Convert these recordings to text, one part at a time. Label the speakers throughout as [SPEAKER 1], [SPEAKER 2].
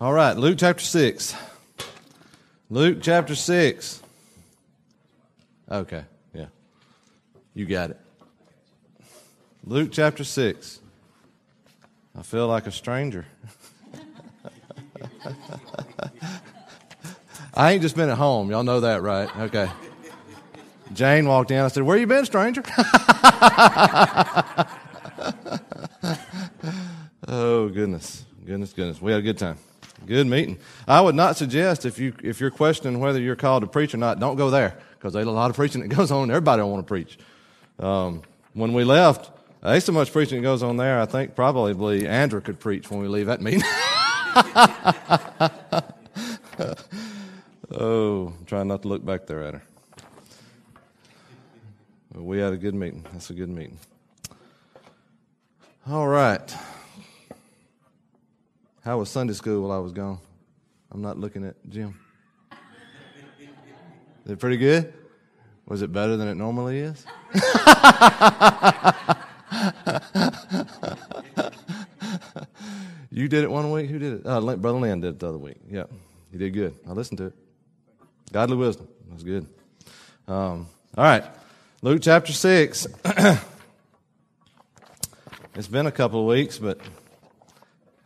[SPEAKER 1] All right, Luke chapter 6. Luke chapter 6. Okay, yeah. You got it. Luke chapter 6. I feel like a stranger. I ain't just been at home. Y'all know that, right? Okay. Jane walked in. I said, Where you been, stranger? oh, goodness. Goodness, goodness. We had a good time. Good meeting. I would not suggest if you if you're questioning whether you're called to preach or not, don't go there because there's a lot of preaching that goes on. Everybody want to preach. Um, when we left, there's so much preaching that goes on there. I think probably Andrew could preach when we leave that meeting. oh, I'm trying not to look back there at her. We had a good meeting. That's a good meeting. All right. How was Sunday school while I was gone? I'm not looking at Jim. Is it pretty good? Was it better than it normally is? you did it one week. Who did it? Uh, Brother Lynn did it the other week. Yeah, he did good. I listened to it. Godly wisdom. That's good. Um, all right. Luke chapter 6. it's been a couple of weeks, but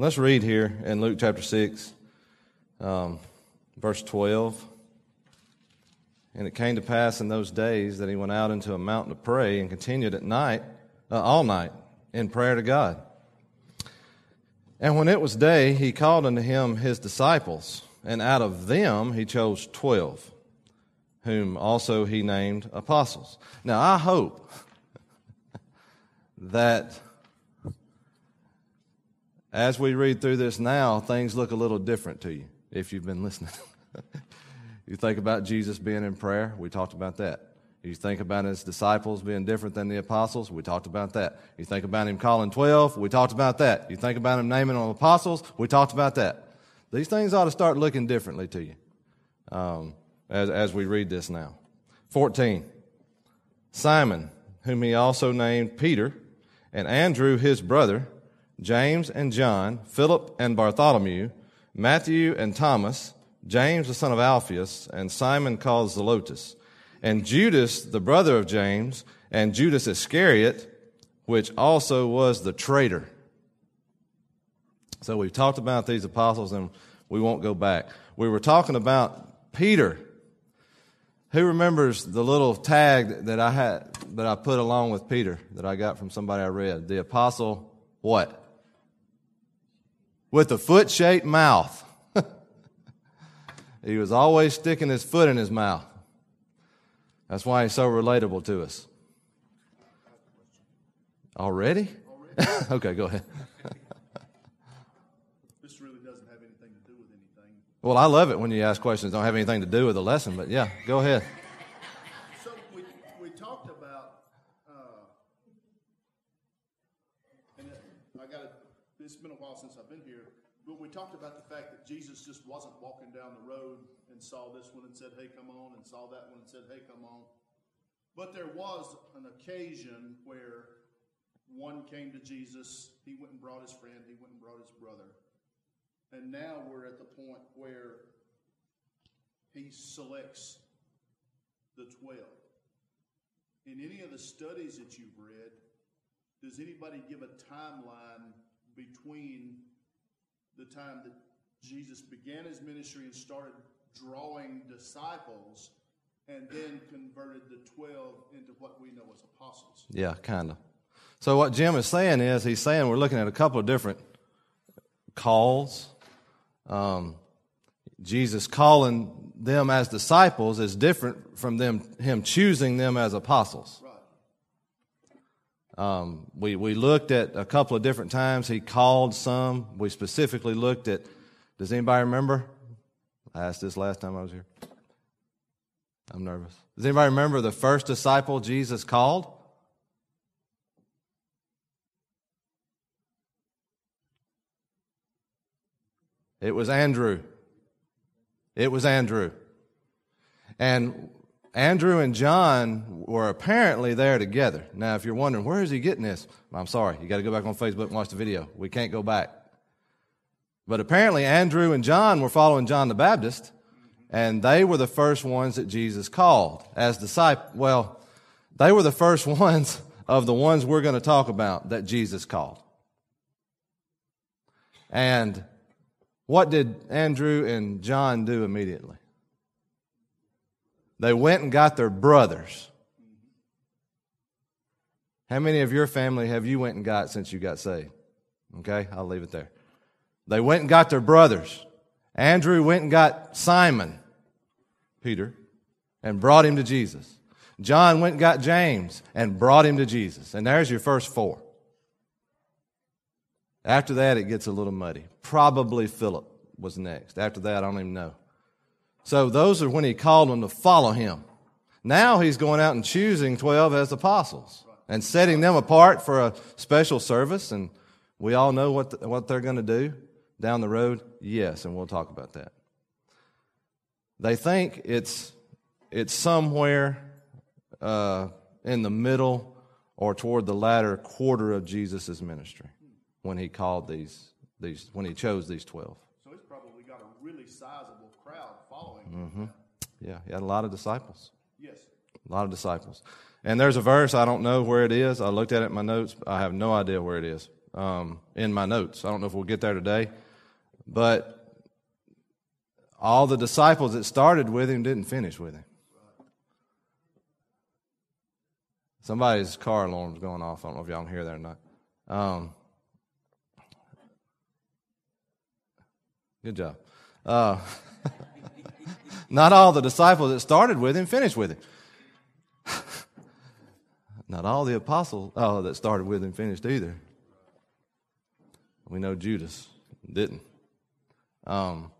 [SPEAKER 1] Let's read here in Luke chapter 6, um, verse 12. And it came to pass in those days that he went out into a mountain to pray and continued at night, uh, all night, in prayer to God. And when it was day, he called unto him his disciples, and out of them he chose twelve, whom also he named apostles. Now I hope that as we read through this now, things look a little different to you if you've been listening. you think about Jesus being in prayer, we talked about that. You think about his disciples being different than the apostles, we talked about that. You think about him calling 12, we talked about that. You think about him naming on apostles, we talked about that. These things ought to start looking differently to you um, as, as we read this now. 14. Simon, whom he also named Peter, and Andrew, his brother, James and John, Philip and Bartholomew, Matthew and Thomas, James the son of Alphaeus, and Simon called Zelotes, and Judas, the brother of James, and Judas Iscariot, which also was the traitor. So we've talked about these apostles and we won't go back. We were talking about Peter. Who remembers the little tag that I had that I put along with Peter that I got from somebody I read? The apostle what? with a foot shaped mouth. he was always sticking his foot in his mouth. That's why he's so relatable to us. Already? okay, go ahead. this really doesn't have anything to do with anything. Well, I love it when you ask questions that don't have anything to do with the lesson, but yeah, go ahead.
[SPEAKER 2] talked about the fact that Jesus just wasn't walking down the road and saw this one and said, hey, come on, and saw that one and said, hey, come on. But there was an occasion where one came to Jesus, he went and brought his friend, he went and brought his brother. And now we're at the point where he selects the 12. In any of the studies that you've read, does anybody give a timeline between the time that Jesus began his ministry and started drawing disciples and then converted the 12 into what we know as apostles.
[SPEAKER 1] Yeah, kind of. So, what Jim is saying is, he's saying we're looking at a couple of different calls. Um, Jesus calling them as disciples is different from them him choosing them as apostles. Right. Um, we, we looked at a couple of different times. He called some. We specifically looked at, does anybody remember? I asked this last time I was here. I'm nervous. Does anybody remember the first disciple Jesus called? It was Andrew. It was Andrew. And Andrew and John were apparently there together. Now, if you're wondering, where is he getting this? I'm sorry, you got to go back on Facebook and watch the video. We can't go back. But apparently, Andrew and John were following John the Baptist, and they were the first ones that Jesus called as disciples. Well, they were the first ones of the ones we're going to talk about that Jesus called. And what did Andrew and John do immediately? They went and got their brothers. How many of your family have you went and got since you got saved? Okay, I'll leave it there. They went and got their brothers. Andrew went and got Simon, Peter, and brought him to Jesus. John went and got James and brought him to Jesus. And there's your first four. After that, it gets a little muddy. Probably Philip was next. After that, I don't even know. So those are when he called them to follow him. Now he's going out and choosing 12 as apostles and setting them apart for a special service. And we all know what, the, what they're going to do down the road. Yes, and we'll talk about that. They think it's, it's somewhere uh, in the middle or toward the latter quarter of Jesus' ministry when he called these, these, when he chose these 12.
[SPEAKER 2] Mm-hmm.
[SPEAKER 1] Yeah, he had a lot of disciples.
[SPEAKER 2] Yes.
[SPEAKER 1] A lot of disciples. And there's a verse, I don't know where it is. I looked at it in my notes. I have no idea where it is um, in my notes. I don't know if we'll get there today. But all the disciples that started with him didn't finish with him. Somebody's car alarm's going off. I don't know if y'all can hear that or not. Um, good job. Uh, Not all the disciples that started with him finished with him. Not all the apostles oh, that started with him finished either. We know Judas didn't. Um,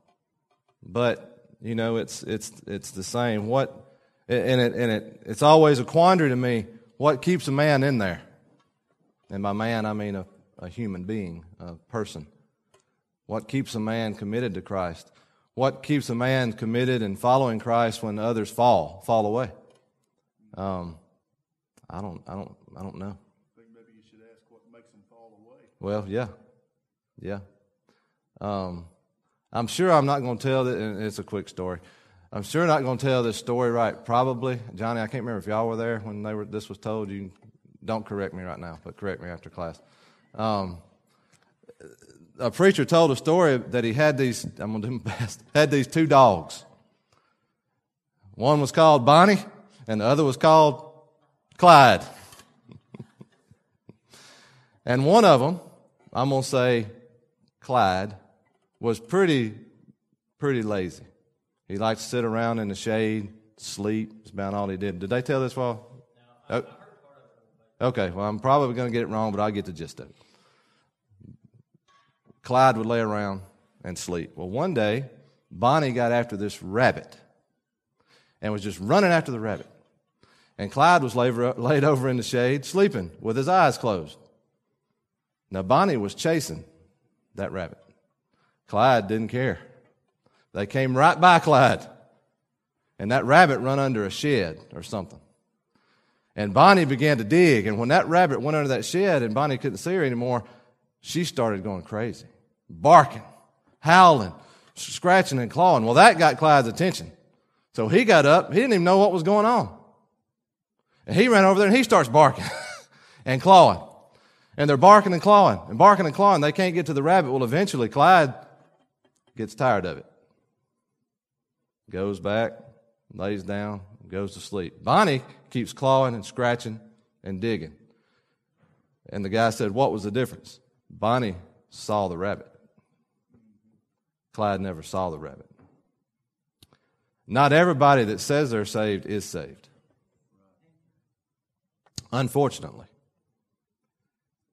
[SPEAKER 1] but you know, it's it's it's the same. What and it and it it's always a quandary to me. What keeps a man in there? And by man, I mean a, a human being, a person. What keeps a man committed to Christ? What keeps a man committed and following Christ when others fall, fall away? Um, I don't, I don't, I don't know. I
[SPEAKER 2] think maybe you should ask what makes them fall away.
[SPEAKER 1] Well, yeah, yeah. Um, I'm sure I'm not going to tell that. it's a quick story. I'm sure not going to tell this story right. Probably, Johnny. I can't remember if y'all were there when they were. This was told. You don't correct me right now, but correct me after class. Um, a preacher told a story that he had these, I'm going to do my best, had these two dogs. One was called Bonnie and the other was called Clyde. and one of them, I'm going to say Clyde, was pretty, pretty lazy. He liked to sit around in the shade, sleep. It's about all he did. Did they tell this well? No, oh. Okay, well, I'm probably going to get it wrong, but I'll get the gist of it. Clyde would lay around and sleep. Well, one day, Bonnie got after this rabbit and was just running after the rabbit. And Clyde was laid over in the shade, sleeping with his eyes closed. Now, Bonnie was chasing that rabbit. Clyde didn't care. They came right by Clyde, and that rabbit run under a shed or something. And Bonnie began to dig, and when that rabbit went under that shed and Bonnie couldn't see her anymore, she started going crazy barking, howling, scratching and clawing. Well, that got Clyde's attention. So he got up. He didn't even know what was going on. And he ran over there and he starts barking and clawing. And they're barking and clawing and barking and clawing. They can't get to the rabbit. Well, eventually Clyde gets tired of it. Goes back, lays down, goes to sleep. Bonnie keeps clawing and scratching and digging. And the guy said, What was the difference? Bonnie saw the rabbit. Clyde never saw the rabbit. Not everybody that says they're saved is saved. Unfortunately.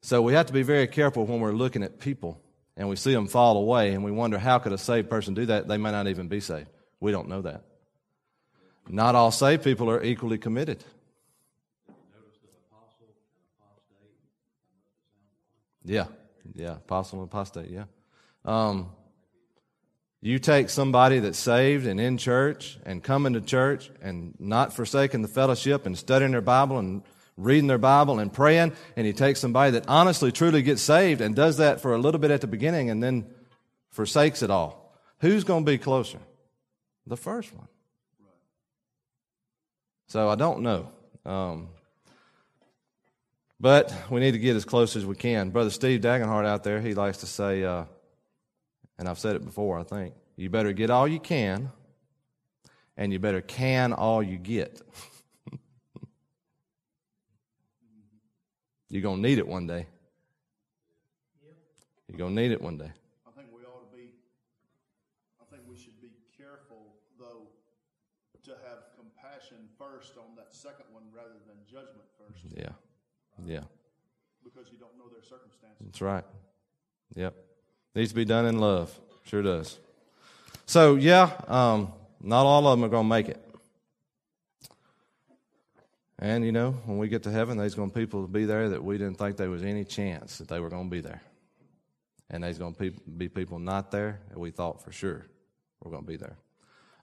[SPEAKER 1] So we have to be very careful when we're looking at people and we see them fall away and we wonder how could a saved person do that? They may not even be saved. We don't know that. Not all saved people are equally committed. Yeah, yeah, apostle and apostate, yeah. Um, you take somebody that's saved and in church and coming to church and not forsaking the fellowship and studying their Bible and reading their Bible and praying, and you take somebody that honestly, truly gets saved and does that for a little bit at the beginning and then forsakes it all. Who's going to be closer? The first one. So I don't know. Um, but we need to get as close as we can. Brother Steve Dagenhart out there, he likes to say, uh, and I've said it before, I think. You better get all you can, and you better can all you get. You're going to need it one day. You're going to need it one day.
[SPEAKER 2] I think we ought to be, I think we should be careful, though, to have compassion first on that second one rather than judgment first.
[SPEAKER 1] Yeah. Yeah.
[SPEAKER 2] Because you don't know their circumstances.
[SPEAKER 1] That's right. Yep. Needs to be done in love. Sure does. So, yeah, um, not all of them are going to make it. And, you know, when we get to heaven, there's going to people be there that we didn't think there was any chance that they were going to be there. And there's going to be people not there that we thought for sure were going to be there.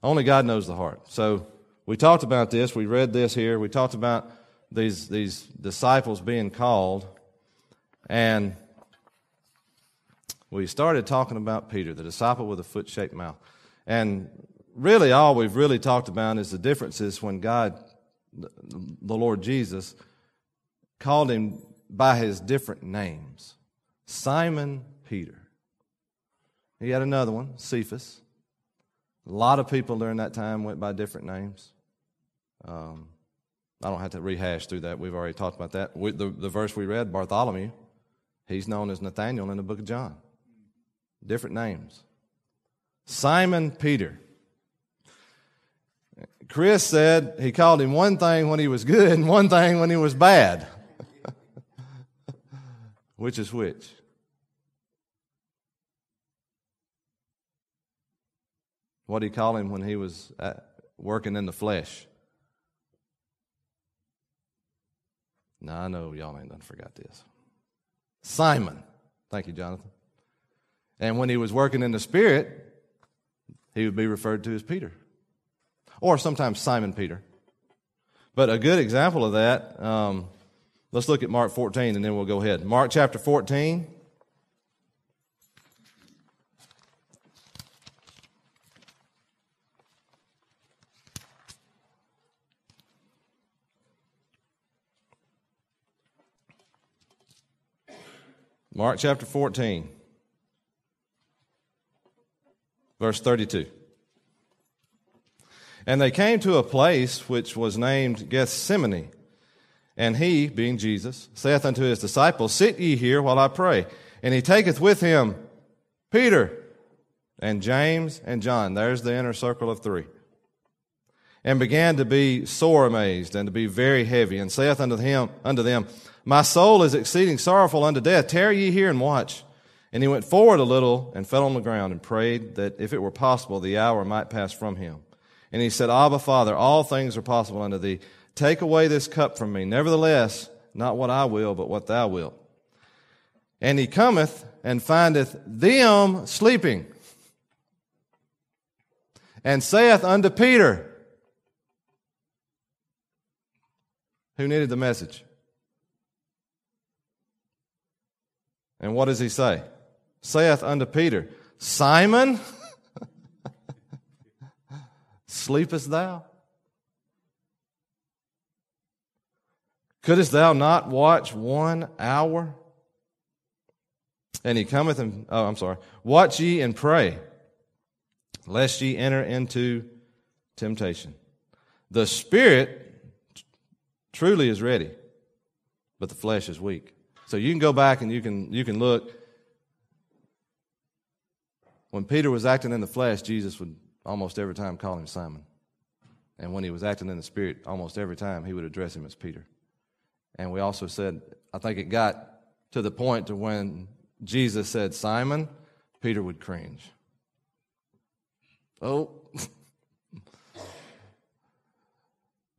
[SPEAKER 1] Only God knows the heart. So, we talked about this. We read this here. We talked about these, these disciples being called. And we started talking about Peter, the disciple with a foot shaped mouth. And really, all we've really talked about is the differences when God, the Lord Jesus, called him by his different names Simon Peter. He had another one, Cephas. A lot of people during that time went by different names. Um, I don't have to rehash through that. We've already talked about that. We, the, the verse we read, Bartholomew, he's known as Nathaniel in the book of John different names. Simon Peter. Chris said he called him one thing when he was good and one thing when he was bad. which is which? What did he call him when he was uh, working in the flesh? Now, I know y'all ain't done forgot this. Simon. Thank you, Jonathan. And when he was working in the Spirit, he would be referred to as Peter, or sometimes Simon Peter. But a good example of that, um, let's look at Mark 14 and then we'll go ahead. Mark chapter 14. Mark chapter 14. Verse 32. And they came to a place which was named Gethsemane. And he, being Jesus, saith unto his disciples, Sit ye here while I pray. And he taketh with him Peter and James and John. There's the inner circle of three. And began to be sore amazed and to be very heavy, and saith unto him unto them, My soul is exceeding sorrowful unto death. Tarry ye here and watch. And he went forward a little and fell on the ground and prayed that if it were possible, the hour might pass from him. And he said, Abba, Father, all things are possible unto thee. Take away this cup from me. Nevertheless, not what I will, but what thou wilt. And he cometh and findeth them sleeping, and saith unto Peter, Who needed the message? And what does he say? saith unto Peter, Simon, sleepest thou? Couldst thou not watch one hour? And he cometh and, oh, I'm sorry. Watch ye and pray, lest ye enter into temptation. The spirit truly is ready, but the flesh is weak. So you can go back and you can, you can look when Peter was acting in the flesh, Jesus would almost every time call him Simon. And when he was acting in the spirit, almost every time he would address him as Peter. And we also said, I think it got to the point to when Jesus said Simon, Peter would cringe. Oh.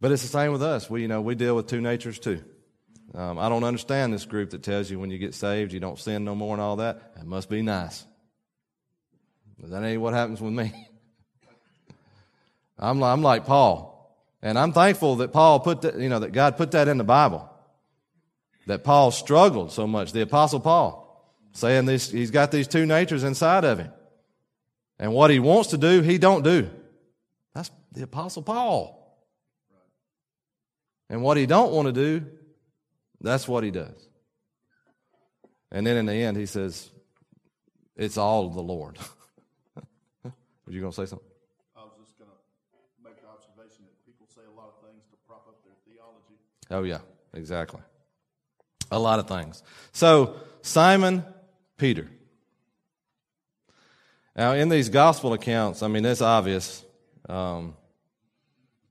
[SPEAKER 1] but it's the same with us. We, you know, we deal with two natures too. Um, I don't understand this group that tells you when you get saved, you don't sin no more and all that. It must be nice. That ain't what happens with me. I'm, I'm like Paul. And I'm thankful that Paul put that, you know, that God put that in the Bible. That Paul struggled so much, the apostle Paul, saying this, he's got these two natures inside of him. And what he wants to do, he don't do. That's the apostle Paul. And what he don't want to do, that's what he does. And then in the end, he says, it's all the Lord. Were you going to say something? I
[SPEAKER 2] was just going to make the observation that people say a lot of things to prop up their theology.
[SPEAKER 1] Oh, yeah, exactly. A lot of things. So, Simon Peter. Now, in these gospel accounts, I mean, it's obvious, um,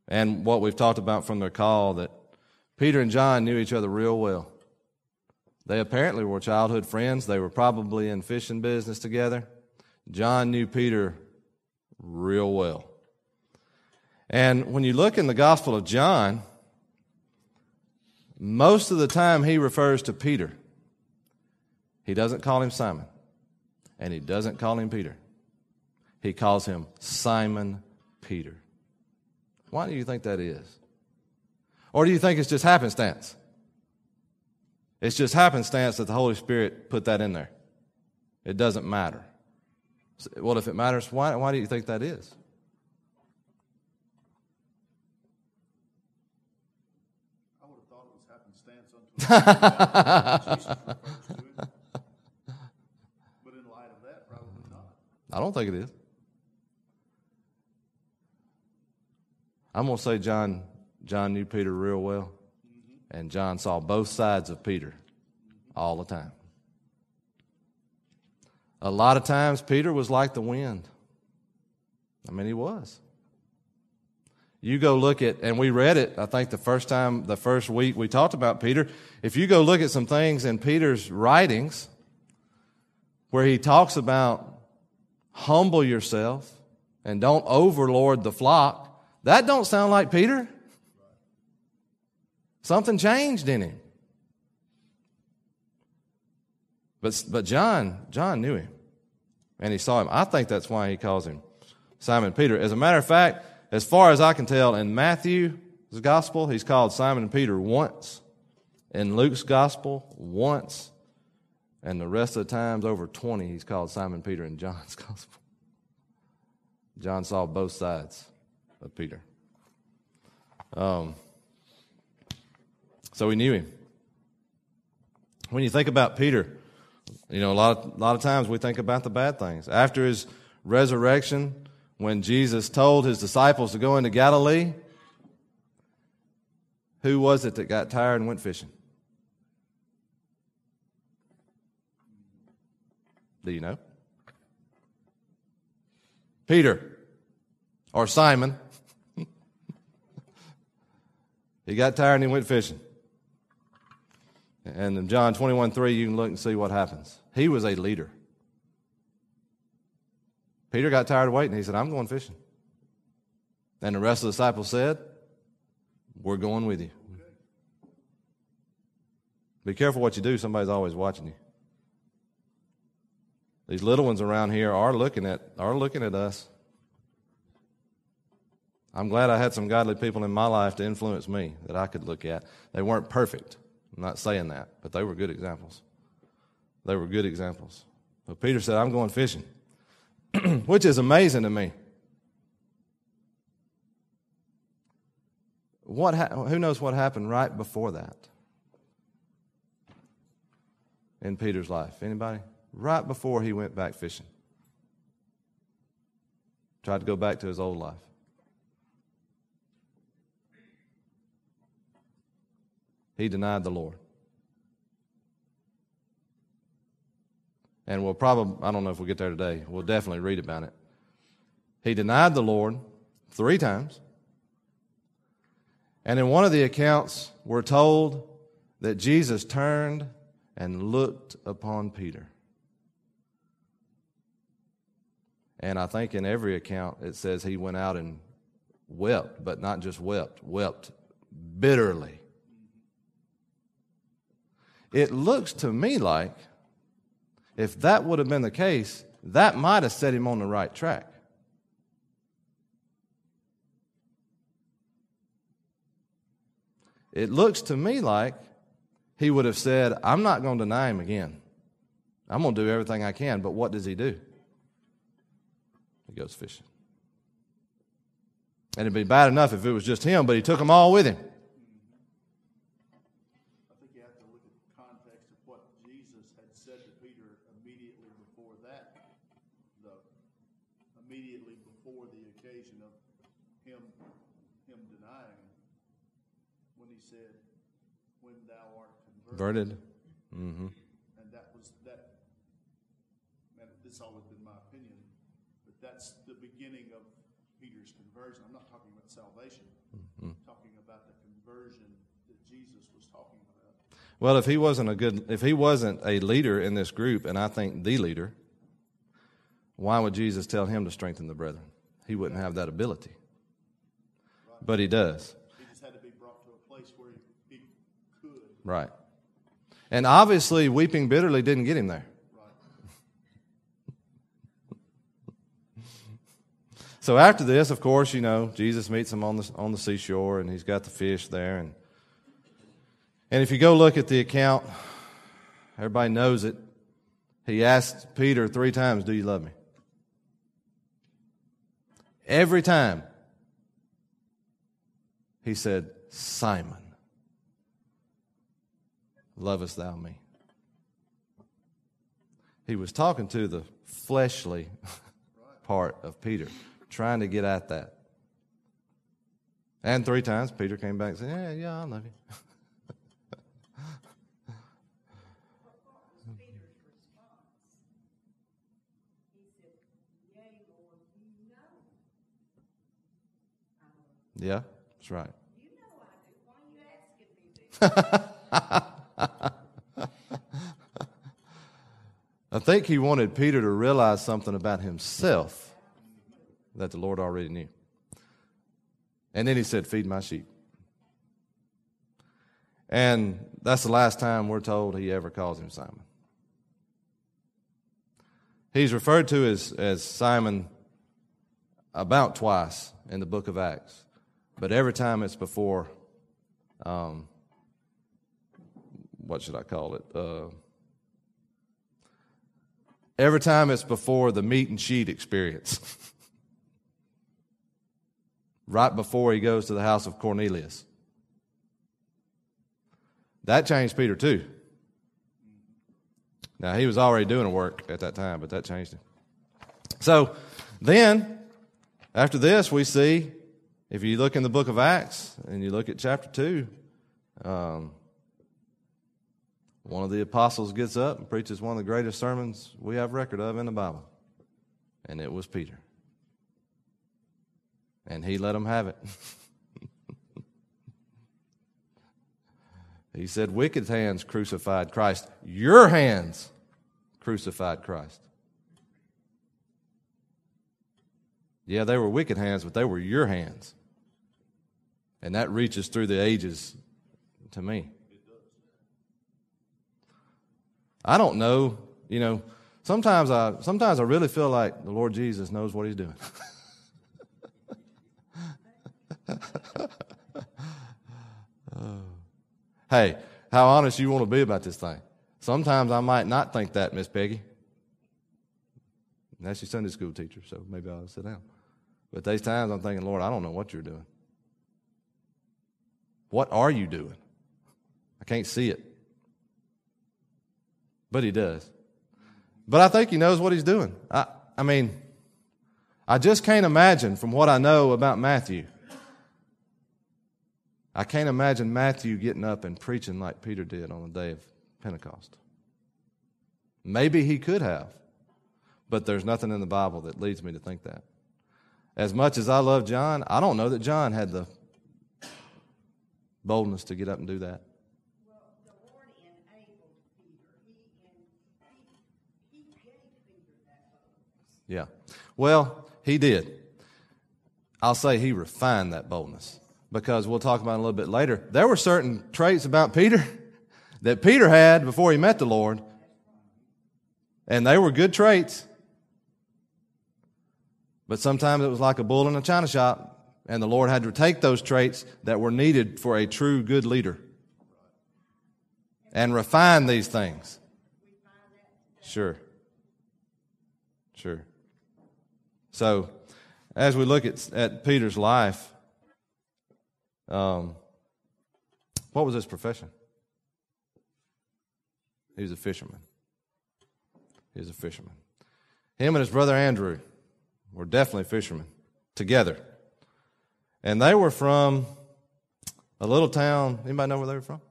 [SPEAKER 1] and what we've talked about from their call, that Peter and John knew each other real well. They apparently were childhood friends. They were probably in fishing business together. John knew Peter real well. And when you look in the Gospel of John, most of the time he refers to Peter. He doesn't call him Simon, and he doesn't call him Peter. He calls him Simon Peter. Why do you think that is? Or do you think it's just happenstance? It's just happenstance that the Holy Spirit put that in there. It doesn't matter. Well, if it matters, why, why do you think that is?
[SPEAKER 2] I would have thought it was happenstance unto But in light of that, probably not. I
[SPEAKER 1] don't think it is. I'm going to say John, John knew Peter real well, mm-hmm. and John saw both sides of Peter mm-hmm. all the time. A lot of times, Peter was like the wind. I mean, he was. You go look at, and we read it, I think the first time, the first week we talked about Peter. If you go look at some things in Peter's writings where he talks about humble yourself and don't overlord the flock, that don't sound like Peter. Something changed in him. But, but John, John knew him and he saw him. I think that's why he calls him Simon Peter. As a matter of fact, as far as I can tell, in Matthew's gospel, he's called Simon Peter once, in Luke's gospel, once, and the rest of the times, over 20, he's called Simon Peter in John's gospel. John saw both sides of Peter. Um, so we knew him. When you think about Peter, you know, a lot of, a lot of times we think about the bad things. After his resurrection, when Jesus told his disciples to go into Galilee, who was it that got tired and went fishing? Do you know? Peter or Simon. he got tired and he went fishing. And in John 21 3, you can look and see what happens. He was a leader. Peter got tired of waiting. He said, I'm going fishing. And the rest of the disciples said, We're going with you. Be careful what you do, somebody's always watching you. These little ones around here are looking at are looking at us. I'm glad I had some godly people in my life to influence me that I could look at. They weren't perfect. I'm not saying that, but they were good examples. They were good examples. But Peter said, I'm going fishing, which is amazing to me. What ha- who knows what happened right before that in Peter's life? Anybody? Right before he went back fishing. Tried to go back to his old life. he denied the Lord. And we'll probably, I don't know if we'll get there today. We'll definitely read about it. He denied the Lord three times. And in one of the accounts, we're told that Jesus turned and looked upon Peter. And I think in every account it says he went out and wept, but not just wept, wept bitterly. It looks to me like if that would have been the case, that might have set him on the right track. It looks to me like he would have said, I'm not going to deny him again. I'm going to do everything I can. But what does he do? He goes fishing. And it'd be bad enough if it was just him, but he took them all with him.
[SPEAKER 2] Vernon.
[SPEAKER 1] Mm-hmm.
[SPEAKER 2] And that was that. This always been my opinion, but that's the beginning of Peter's conversion. I'm not talking about salvation. Mm-hmm. talking about the conversion that Jesus was talking about.
[SPEAKER 1] Well, if he wasn't a good, if he wasn't a leader in this group, and I think the leader, why would Jesus tell him to strengthen the brethren? He wouldn't have that ability. Right. But he does.
[SPEAKER 2] He just had to be brought to a place where he could.
[SPEAKER 1] Right. And obviously, weeping bitterly didn't get him there. so after this, of course, you know, Jesus meets him on the, on the seashore and he's got the fish there. And, and if you go look at the account, everybody knows it. He asked Peter three times, Do you love me? Every time he said, Simon. Lovest thou me? He was talking to the fleshly part of Peter, trying to get at that. And three times Peter came back and said, Yeah, yeah, I love you. yeah, that's right. You know I think he wanted Peter to realize something about himself that the Lord already knew. And then he said, Feed my sheep. And that's the last time we're told he ever calls him Simon. He's referred to as, as Simon about twice in the book of Acts, but every time it's before, um, what should I call it? Uh, Every time it's before the meat and sheet experience. right before he goes to the house of Cornelius. That changed Peter too. Now, he was already doing work at that time, but that changed him. So then, after this, we see if you look in the book of Acts and you look at chapter 2, um, one of the apostles gets up and preaches one of the greatest sermons we have record of in the Bible, and it was Peter. And he let him have it. he said, Wicked hands crucified Christ, your hands crucified Christ. Yeah, they were wicked hands, but they were your hands. And that reaches through the ages to me. I don't know, you know, sometimes I sometimes I really feel like the Lord Jesus knows what he's doing. oh. Hey, how honest you want to be about this thing. Sometimes I might not think that, Miss Peggy. And that's your Sunday school teacher, so maybe I'll sit down. But these times I'm thinking, Lord, I don't know what you're doing. What are you doing? I can't see it but he does. But I think he knows what he's doing. I, I mean, I just can't imagine from what I know about Matthew. I can't imagine Matthew getting up and preaching like Peter did on the day of Pentecost. Maybe he could have, but there's nothing in the Bible that leads me to think that. As much as I love John, I don't know that John had the boldness to get up and do that. Yeah. Well, he did. I'll say he refined that boldness because we'll talk about a little bit later. There were certain traits about Peter that Peter had before he met the Lord, and they were good traits. But sometimes it was like a bull in a china shop, and the Lord had to take those traits that were needed for a true good leader and refine these things. Sure. So, as we look at, at Peter's life, um, what was his profession? He was a fisherman. He was a fisherman. Him and his brother Andrew were definitely fishermen together. And they were from a little town. Anybody know where they were from?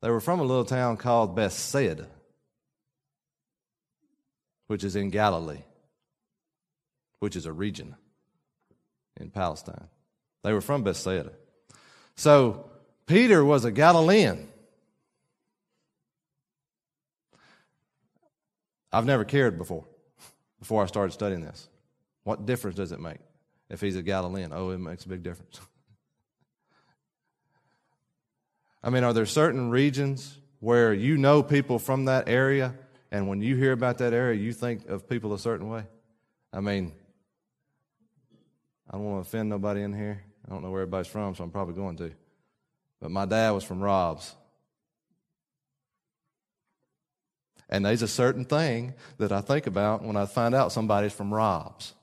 [SPEAKER 1] They were from a little town called Bethsaida, which is in Galilee, which is a region in Palestine. They were from Bethsaida. So Peter was a Galilean. I've never cared before, before I started studying this. What difference does it make if he's a Galilean? Oh, it makes a big difference. I mean, are there certain regions where you know people from that area, and when you hear about that area, you think of people a certain way? I mean, I don't want to offend nobody in here. I don't know where everybody's from, so I'm probably going to. But my dad was from Rob's. And there's a certain thing that I think about when I find out somebody's from Rob's.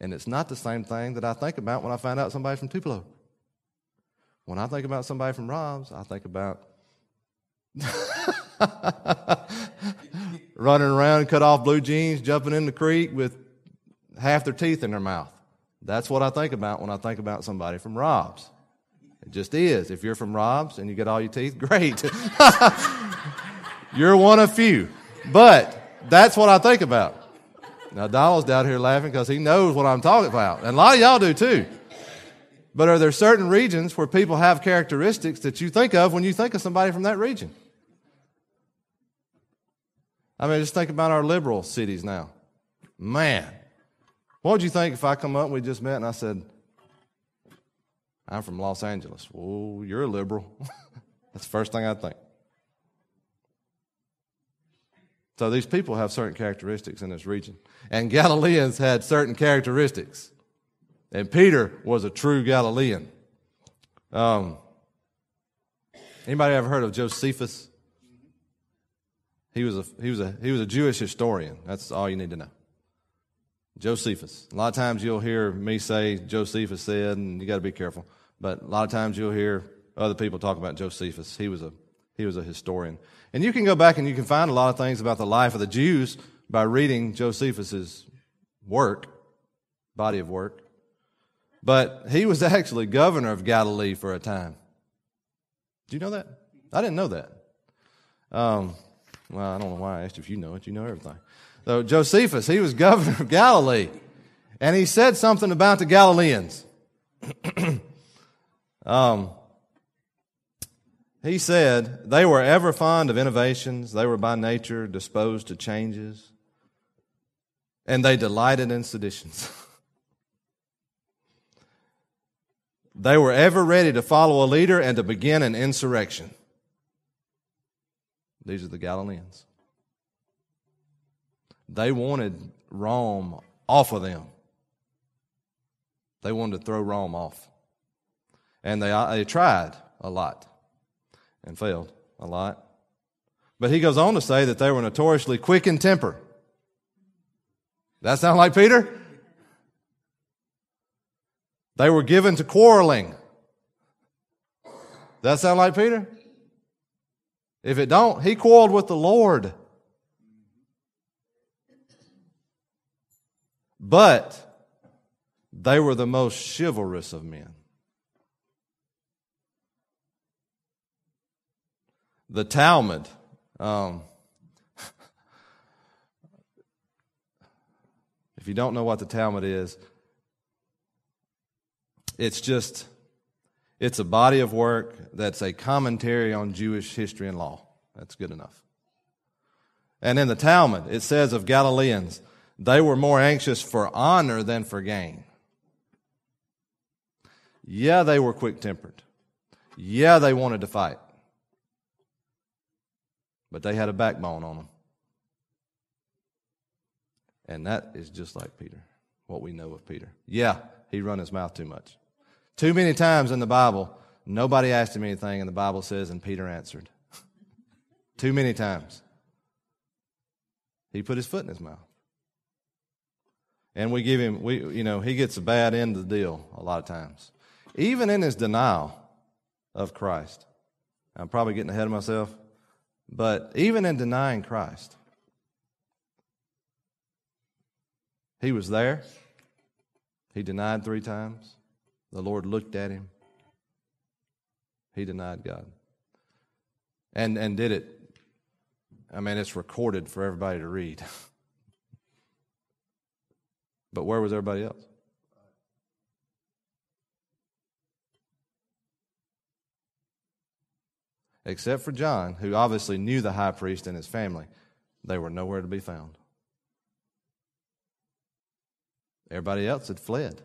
[SPEAKER 1] And it's not the same thing that I think about when I find out somebody's from Tupelo. When I think about somebody from Rob's, I think about running around, cut off blue jeans, jumping in the creek with half their teeth in their mouth. That's what I think about when I think about somebody from Rob's. It just is. If you're from Rob's and you get all your teeth, great. you're one of few. But that's what I think about. Now, Donald's down here laughing because he knows what I'm talking about. And a lot of y'all do too. But are there certain regions where people have characteristics that you think of when you think of somebody from that region? I mean, just think about our liberal cities now. Man, what would you think if I come up and we just met and I said, I'm from Los Angeles? Oh, you're a liberal. That's the first thing I think. So these people have certain characteristics in this region. And Galileans had certain characteristics. And Peter was a true Galilean. Um, anybody ever heard of Josephus? He was a he was a he was a Jewish historian. That's all you need to know. Josephus. A lot of times you'll hear me say Josephus said, and you got to be careful. But a lot of times you'll hear other people talk about Josephus. He was a he was a historian, and you can go back and you can find a lot of things about the life of the Jews by reading Josephus's work, body of work. But he was actually governor of Galilee for a time. Do you know that? I didn't know that. Um, well, I don't know why I asked if you know it. You know everything. So Josephus, he was governor of Galilee, and he said something about the Galileans. um, he said, They were ever fond of innovations, they were by nature disposed to changes, and they delighted in seditions. They were ever ready to follow a leader and to begin an insurrection. These are the Galileans. They wanted Rome off of them. They wanted to throw Rome off. And they, they tried a lot and failed a lot. But he goes on to say that they were notoriously quick in temper. That sound like Peter? They were given to quarreling. That sound like Peter? If it don't, he quarreled with the Lord. But they were the most chivalrous of men. The Talmud, um, if you don't know what the Talmud is, it's just, it's a body of work that's a commentary on Jewish history and law. That's good enough. And in the Talmud, it says of Galileans, they were more anxious for honor than for gain. Yeah, they were quick tempered. Yeah, they wanted to fight. But they had a backbone on them. And that is just like Peter, what we know of Peter. Yeah, he run his mouth too much. Too many times in the Bible, nobody asked him anything, and the Bible says, and Peter answered. Too many times. He put his foot in his mouth. And we give him, we, you know, he gets a bad end of the deal a lot of times. Even in his denial of Christ. I'm probably getting ahead of myself, but even in denying Christ, he was there. He denied three times. The Lord looked at him. He denied God. And and did it. I mean, it's recorded for everybody to read. but where was everybody else? Except for John, who obviously knew the high priest and his family, they were nowhere to be found. Everybody else had fled.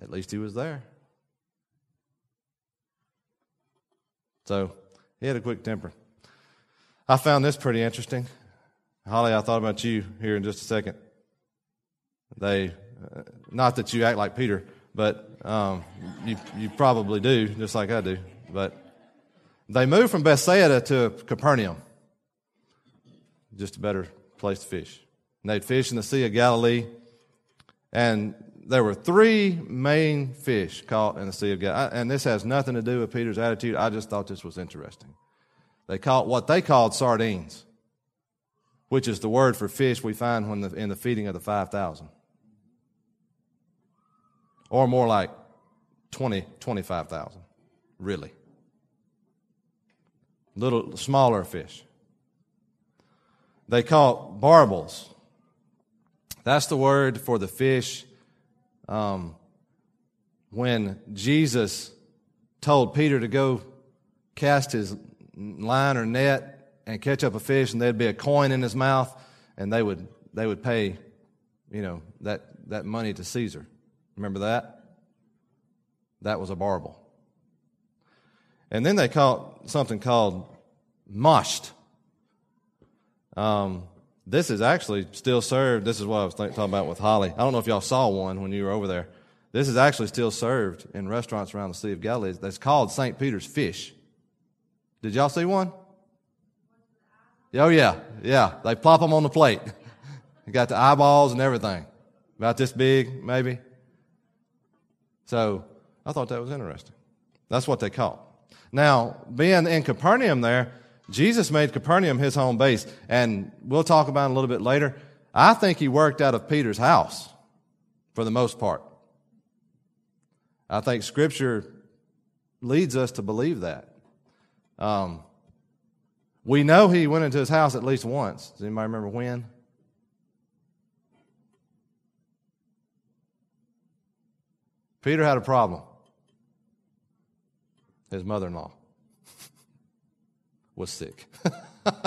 [SPEAKER 1] At least he was there. So he had a quick temper. I found this pretty interesting. Holly, I thought about you here in just a second. They, uh, not that you act like Peter, but um, you, you probably do, just like I do. But they moved from Bethsaida to Capernaum, just a better place to fish. And they'd fish in the Sea of Galilee, and there were three main fish caught in the Sea of Galilee. And this has nothing to do with Peter's attitude. I just thought this was interesting. They caught what they called sardines, which is the word for fish we find when the, in the feeding of the 5,000. Or more like 20, 25,000, really. Little, smaller fish. They caught barbels. That's the word for the fish um, when Jesus told Peter to go cast his line or net and catch up a fish, and there'd be a coin in his mouth, and they would they would pay, you know, that that money to Caesar. Remember that? That was a barbel. And then they caught something called musht. Um, this is actually still served. This is what I was talking about with Holly. I don't know if y'all saw one when you were over there. This is actually still served in restaurants around the Sea of Galilee. That's called St. Peter's fish. Did y'all see one? Oh, yeah. Yeah. They plop them on the plate. you got the eyeballs and everything. About this big, maybe. So I thought that was interesting. That's what they caught. Now, being in Capernaum there, Jesus made Capernaum his home base, and we'll talk about it a little bit later. I think he worked out of Peter's house for the most part. I think Scripture leads us to believe that. Um, we know he went into his house at least once. Does anybody remember when? Peter had a problem. His mother in law was sick.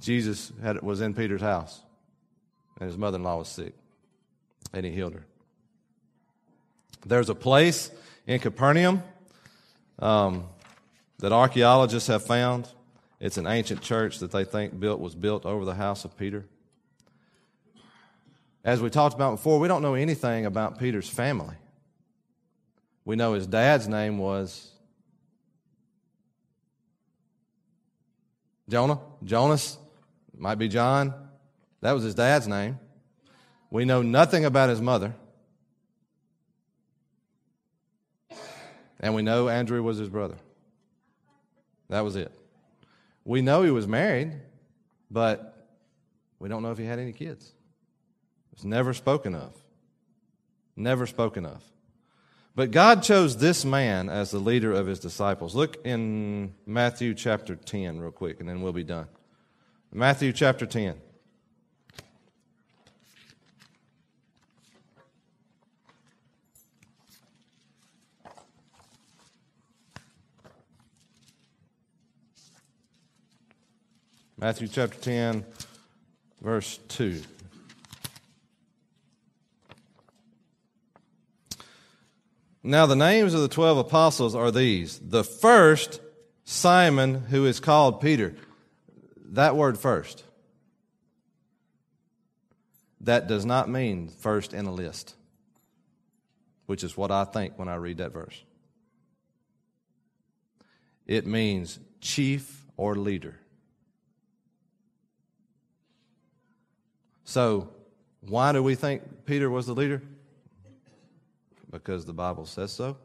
[SPEAKER 1] Jesus had, was in Peter's house, and his mother in law was sick, and he healed her. There's a place in Capernaum um, that archaeologists have found. It's an ancient church that they think built was built over the house of Peter. As we talked about before, we don't know anything about Peter's family. We know his dad's name was Jonah, Jonas, might be John. That was his dad's name. We know nothing about his mother. And we know Andrew was his brother. That was it. We know he was married, but we don't know if he had any kids. It's never spoken of. Never spoken of. But God chose this man as the leader of his disciples. Look in Matthew chapter 10, real quick, and then we'll be done. Matthew chapter 10. Matthew chapter 10, verse 2. Now, the names of the 12 apostles are these. The first, Simon, who is called Peter. That word first. That does not mean first in a list, which is what I think when I read that verse. It means chief or leader. So, why do we think Peter was the leader? because the Bible says so?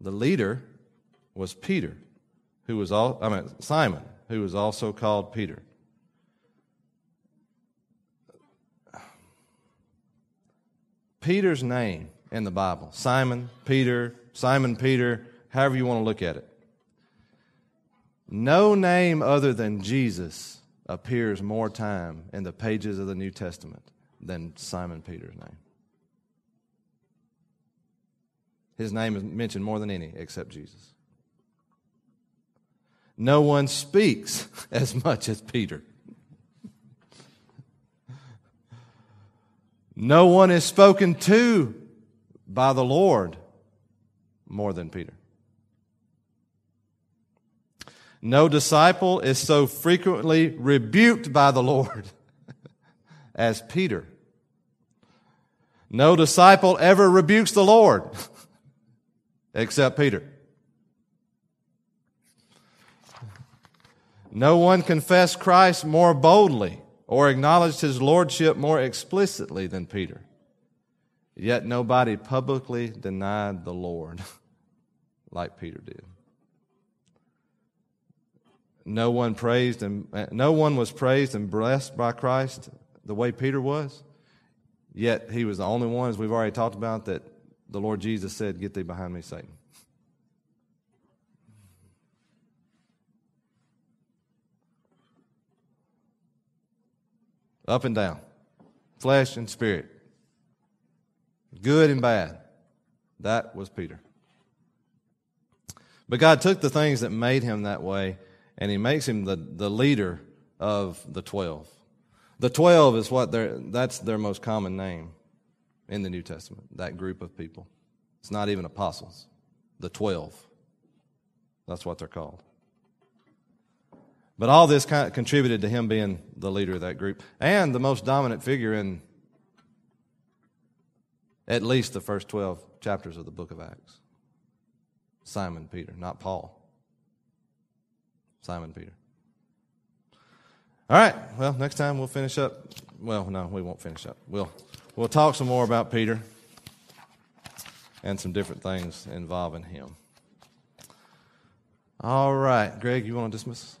[SPEAKER 1] The leader was Peter, who was all I mean Simon, who was also called Peter. Peter's name in the Bible, Simon, Peter, Simon Peter, however you want to look at it. No name other than Jesus appears more time in the pages of the New Testament than Simon Peter's name. His name is mentioned more than any except Jesus. No one speaks as much as Peter. No one is spoken to by the Lord more than Peter. No disciple is so frequently rebuked by the Lord as Peter. No disciple ever rebukes the Lord. except Peter. No one confessed Christ more boldly or acknowledged his lordship more explicitly than Peter. Yet nobody publicly denied the Lord like Peter did. No one praised and no one was praised and blessed by Christ the way Peter was. Yet he was the only one, as we've already talked about, that the Lord Jesus said, Get thee behind me, Satan. Up and down, flesh and spirit, good and bad. That was Peter. But God took the things that made him that way and he makes him the, the leader of the 12. The 12 is what their, that's their most common name in the New Testament, that group of people. It's not even apostles, the 12. That's what they're called. But all this kind of contributed to him being the leader of that group and the most dominant figure in at least the first 12 chapters of the book of Acts. Simon Peter, not Paul. Simon Peter. All right, well, next time we'll finish up. Well, no, we won't finish up. We'll We'll talk some more about Peter and some different things involving him. All right, Greg, you want to dismiss?